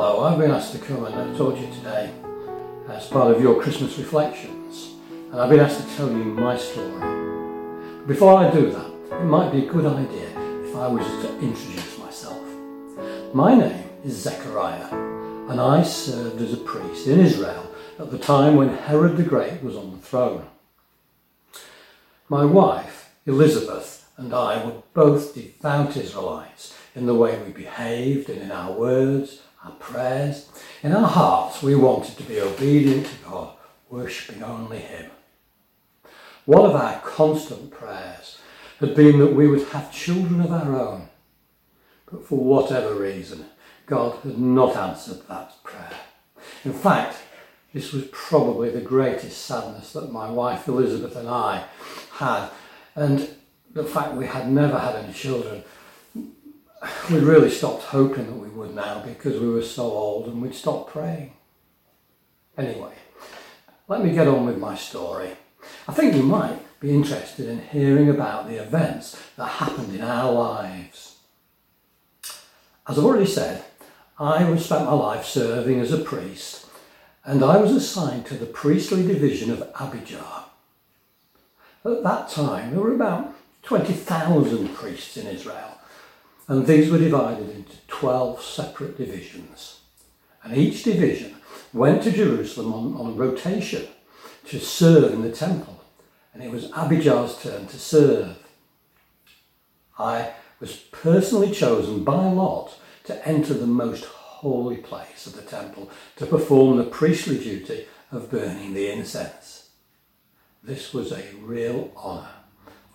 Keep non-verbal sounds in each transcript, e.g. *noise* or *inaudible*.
I've been asked to come and talk to you today as part of your Christmas reflections, and I've been asked to tell you my story. Before I do that, it might be a good idea if I was to introduce myself. My name is Zechariah, and I served as a priest in Israel at the time when Herod the Great was on the throne. My wife, Elizabeth, and I were both devout Israelites in the way we behaved and in our words, our prayers. In our hearts, we wanted to be obedient to God, worshipping only Him. One of our constant prayers had been that we would have children of our own. But for whatever reason, God had not answered that prayer. In fact, this was probably the greatest sadness that my wife Elizabeth and I had. And the fact we had never had any children we really stopped hoping that we would now because we were so old and we'd stopped praying. Anyway, let me get on with my story. I think you might be interested in hearing about the events that happened in our lives. As I've already said, I spent my life serving as a priest and I was assigned to the priestly division of Abijah. At that time, there were about 20,000 priests in Israel and these were divided into 12 separate divisions. And each division went to Jerusalem on, on rotation to serve in the temple. And it was Abijah's turn to serve. I was personally chosen by lot to enter the most holy place of the temple to perform the priestly duty of burning the incense. This was a real honour,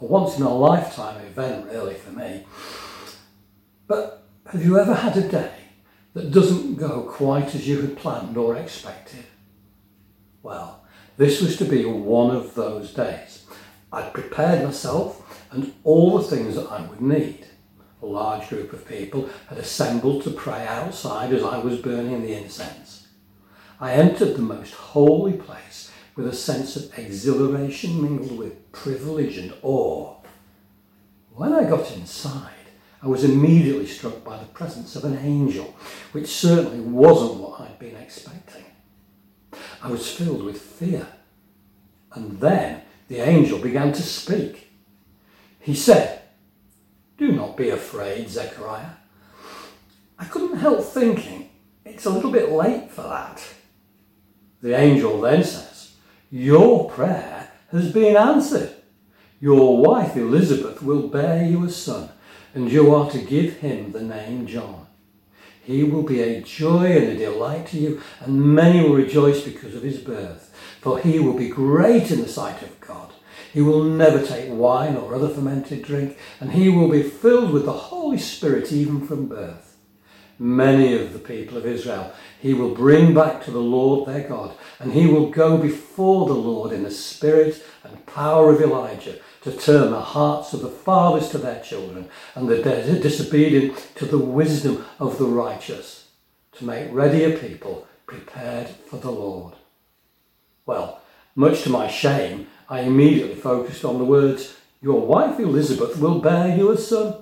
a once in a lifetime event, really, for me. But have you ever had a day that doesn't go quite as you had planned or expected? Well, this was to be one of those days. I'd prepared myself and all the things that I would need. A large group of people had assembled to pray outside as I was burning the incense. I entered the most holy place with a sense of exhilaration mingled with privilege and awe. When I got inside, I was immediately struck by the presence of an angel, which certainly wasn't what I'd been expecting. I was filled with fear. And then the angel began to speak. He said, Do not be afraid, Zechariah. I couldn't help thinking, it's a little bit late for that. The angel then says, Your prayer has been answered. Your wife Elizabeth will bear you a son and you are to give him the name John. He will be a joy and a delight to you, and many will rejoice because of his birth. For he will be great in the sight of God. He will never take wine or other fermented drink, and he will be filled with the Holy Spirit even from birth. Many of the people of Israel he will bring back to the Lord their God, and he will go before the Lord in the spirit and power of Elijah to turn the hearts of the fathers to their children and the disobedient to the wisdom of the righteous, to make ready a people prepared for the Lord. Well, much to my shame, I immediately focused on the words, Your wife Elizabeth will bear you a son.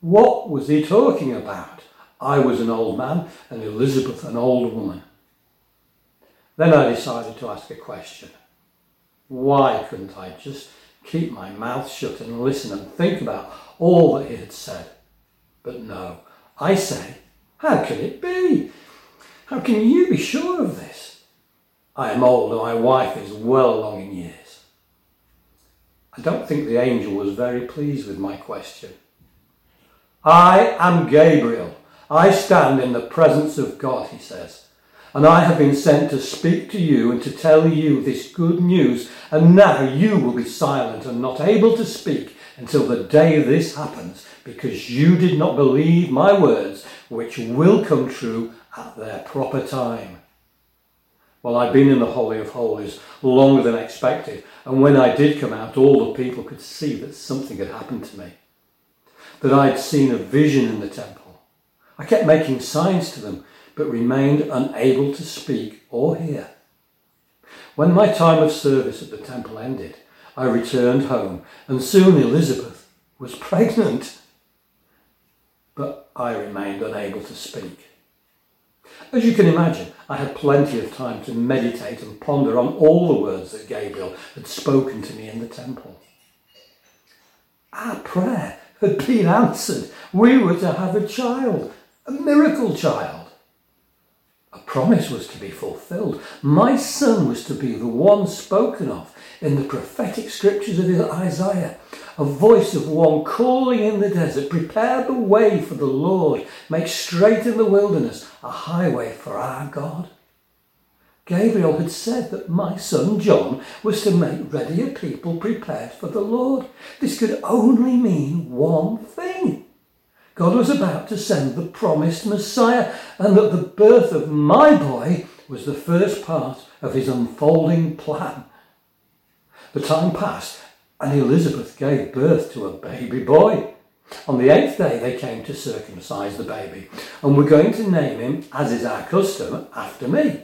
What was he talking about? I was an old man and Elizabeth an old woman. Then I decided to ask a question. Why couldn't I just keep my mouth shut and listen and think about all that he had said. But no, I say, how can it be? How can you be sure of this? I am old and my wife is well along in years. I don't think the angel was very pleased with my question. I am Gabriel. I stand in the presence of God, he says and I have been sent to speak to you and to tell you this good news, and now you will be silent and not able to speak until the day this happens, because you did not believe my words, which will come true at their proper time. Well, I'd been in the Holy of Holies longer than expected, and when I did come out, all the people could see that something had happened to me, that I'd seen a vision in the temple. I kept making signs to them, but remained unable to speak or hear. When my time of service at the temple ended, I returned home, and soon Elizabeth was *laughs* pregnant. But I remained unable to speak. As you can imagine, I had plenty of time to meditate and ponder on all the words that Gabriel had spoken to me in the temple. Our prayer had been answered. We were to have a child, a miracle child. Promise was to be fulfilled. My son was to be the one spoken of in the prophetic scriptures of Isaiah. A voice of one calling in the desert, prepare the way for the Lord, make straight in the wilderness a highway for our God. Gabriel had said that my son John was to make ready a people prepared for the Lord. This could only mean one thing. God was about to send the promised Messiah, and that the birth of my boy was the first part of his unfolding plan. The time passed, and Elizabeth gave birth to a baby boy. On the eighth day, they came to circumcise the baby, and were going to name him, as is our custom, after me.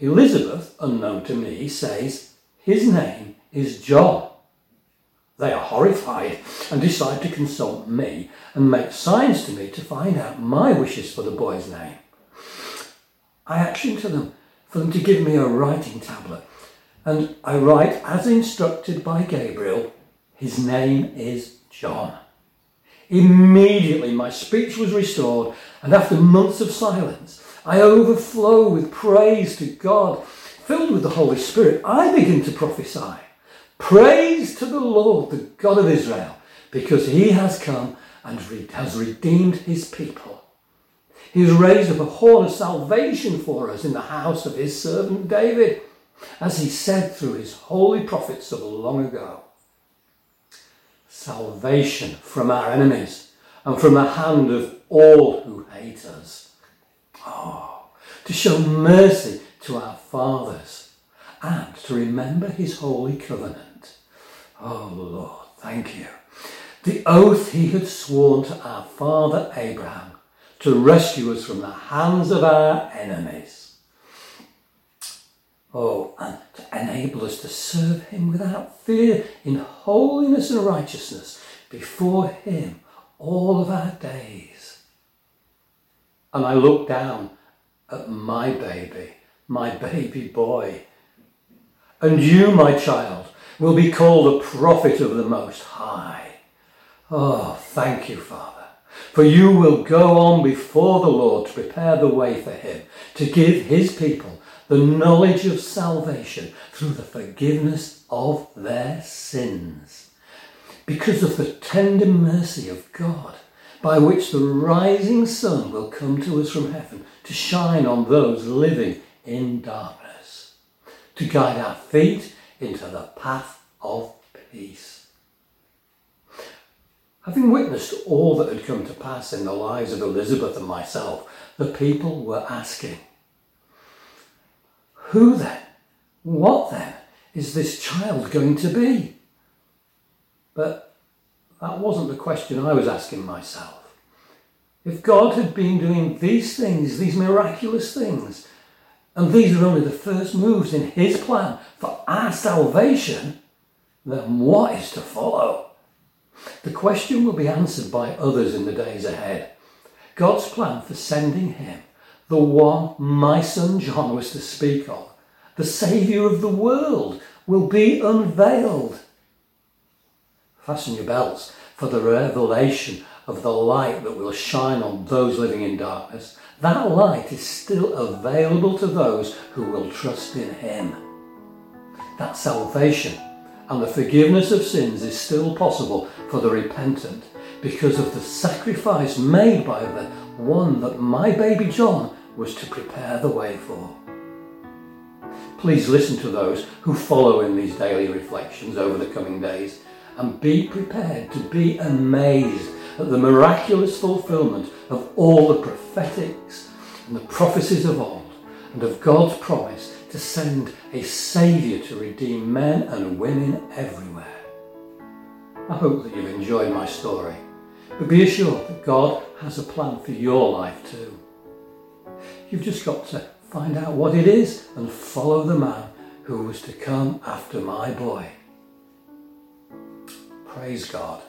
Elizabeth, unknown to me, says his name is John. They are horrified and decide to consult me and make signs to me to find out my wishes for the boy's name. I action to them for them to give me a writing tablet, and I write as instructed by Gabriel, his name is John. Immediately my speech was restored, and after months of silence, I overflow with praise to God. Filled with the Holy Spirit, I begin to prophesy. Praise to the Lord, the God of Israel, because he has come and has redeemed his people. He has raised up a horn of salvation for us in the house of his servant David, as he said through his holy prophets of long ago. Salvation from our enemies and from the hand of all who hate us Oh, to show mercy to our fathers and to remember his holy covenant. Oh Lord, thank you. The oath he had sworn to our father Abraham to rescue us from the hands of our enemies. Oh, and to enable us to serve him without fear in holiness and righteousness before him all of our days and I look down at my baby, my baby boy. And you, my child, will be called a prophet of the Most High. Oh, thank you, Father. For you will go on before the Lord to prepare the way for him, to give his people the knowledge of salvation through the forgiveness of their sins. Because of the tender mercy of God, by which the rising sun will come to us from heaven to shine on those living in darkness, to guide our feet into the path of peace. Having witnessed all that had come to pass in the lives of Elizabeth and myself, the people were asking, Who then, what then, is this child going to be? But that wasn't the question I was asking myself. If God had been doing these things, these miraculous things, and these are only the first moves in His plan for our salvation, then what is to follow? The question will be answered by others in the days ahead. God's plan for sending Him, the one my son John was to speak of, the Saviour of the world, will be unveiled. Fasten your belts for the revelation of the light that will shine on those living in darkness. That light is still available to those who will trust in Him. That salvation and the forgiveness of sins is still possible for the repentant because of the sacrifice made by the one that my baby John was to prepare the way for. Please listen to those who follow in these daily reflections over the coming days and be prepared to be amazed at the miraculous fulfillment of all the prophetics and the prophecies of old and of God's promise to send a Saviour to redeem men and women everywhere. I hope that you've enjoyed my story, but be assured that God has a plan for your life too. You've just got to find out what it is and follow the man who was to come after my boy. Praise God.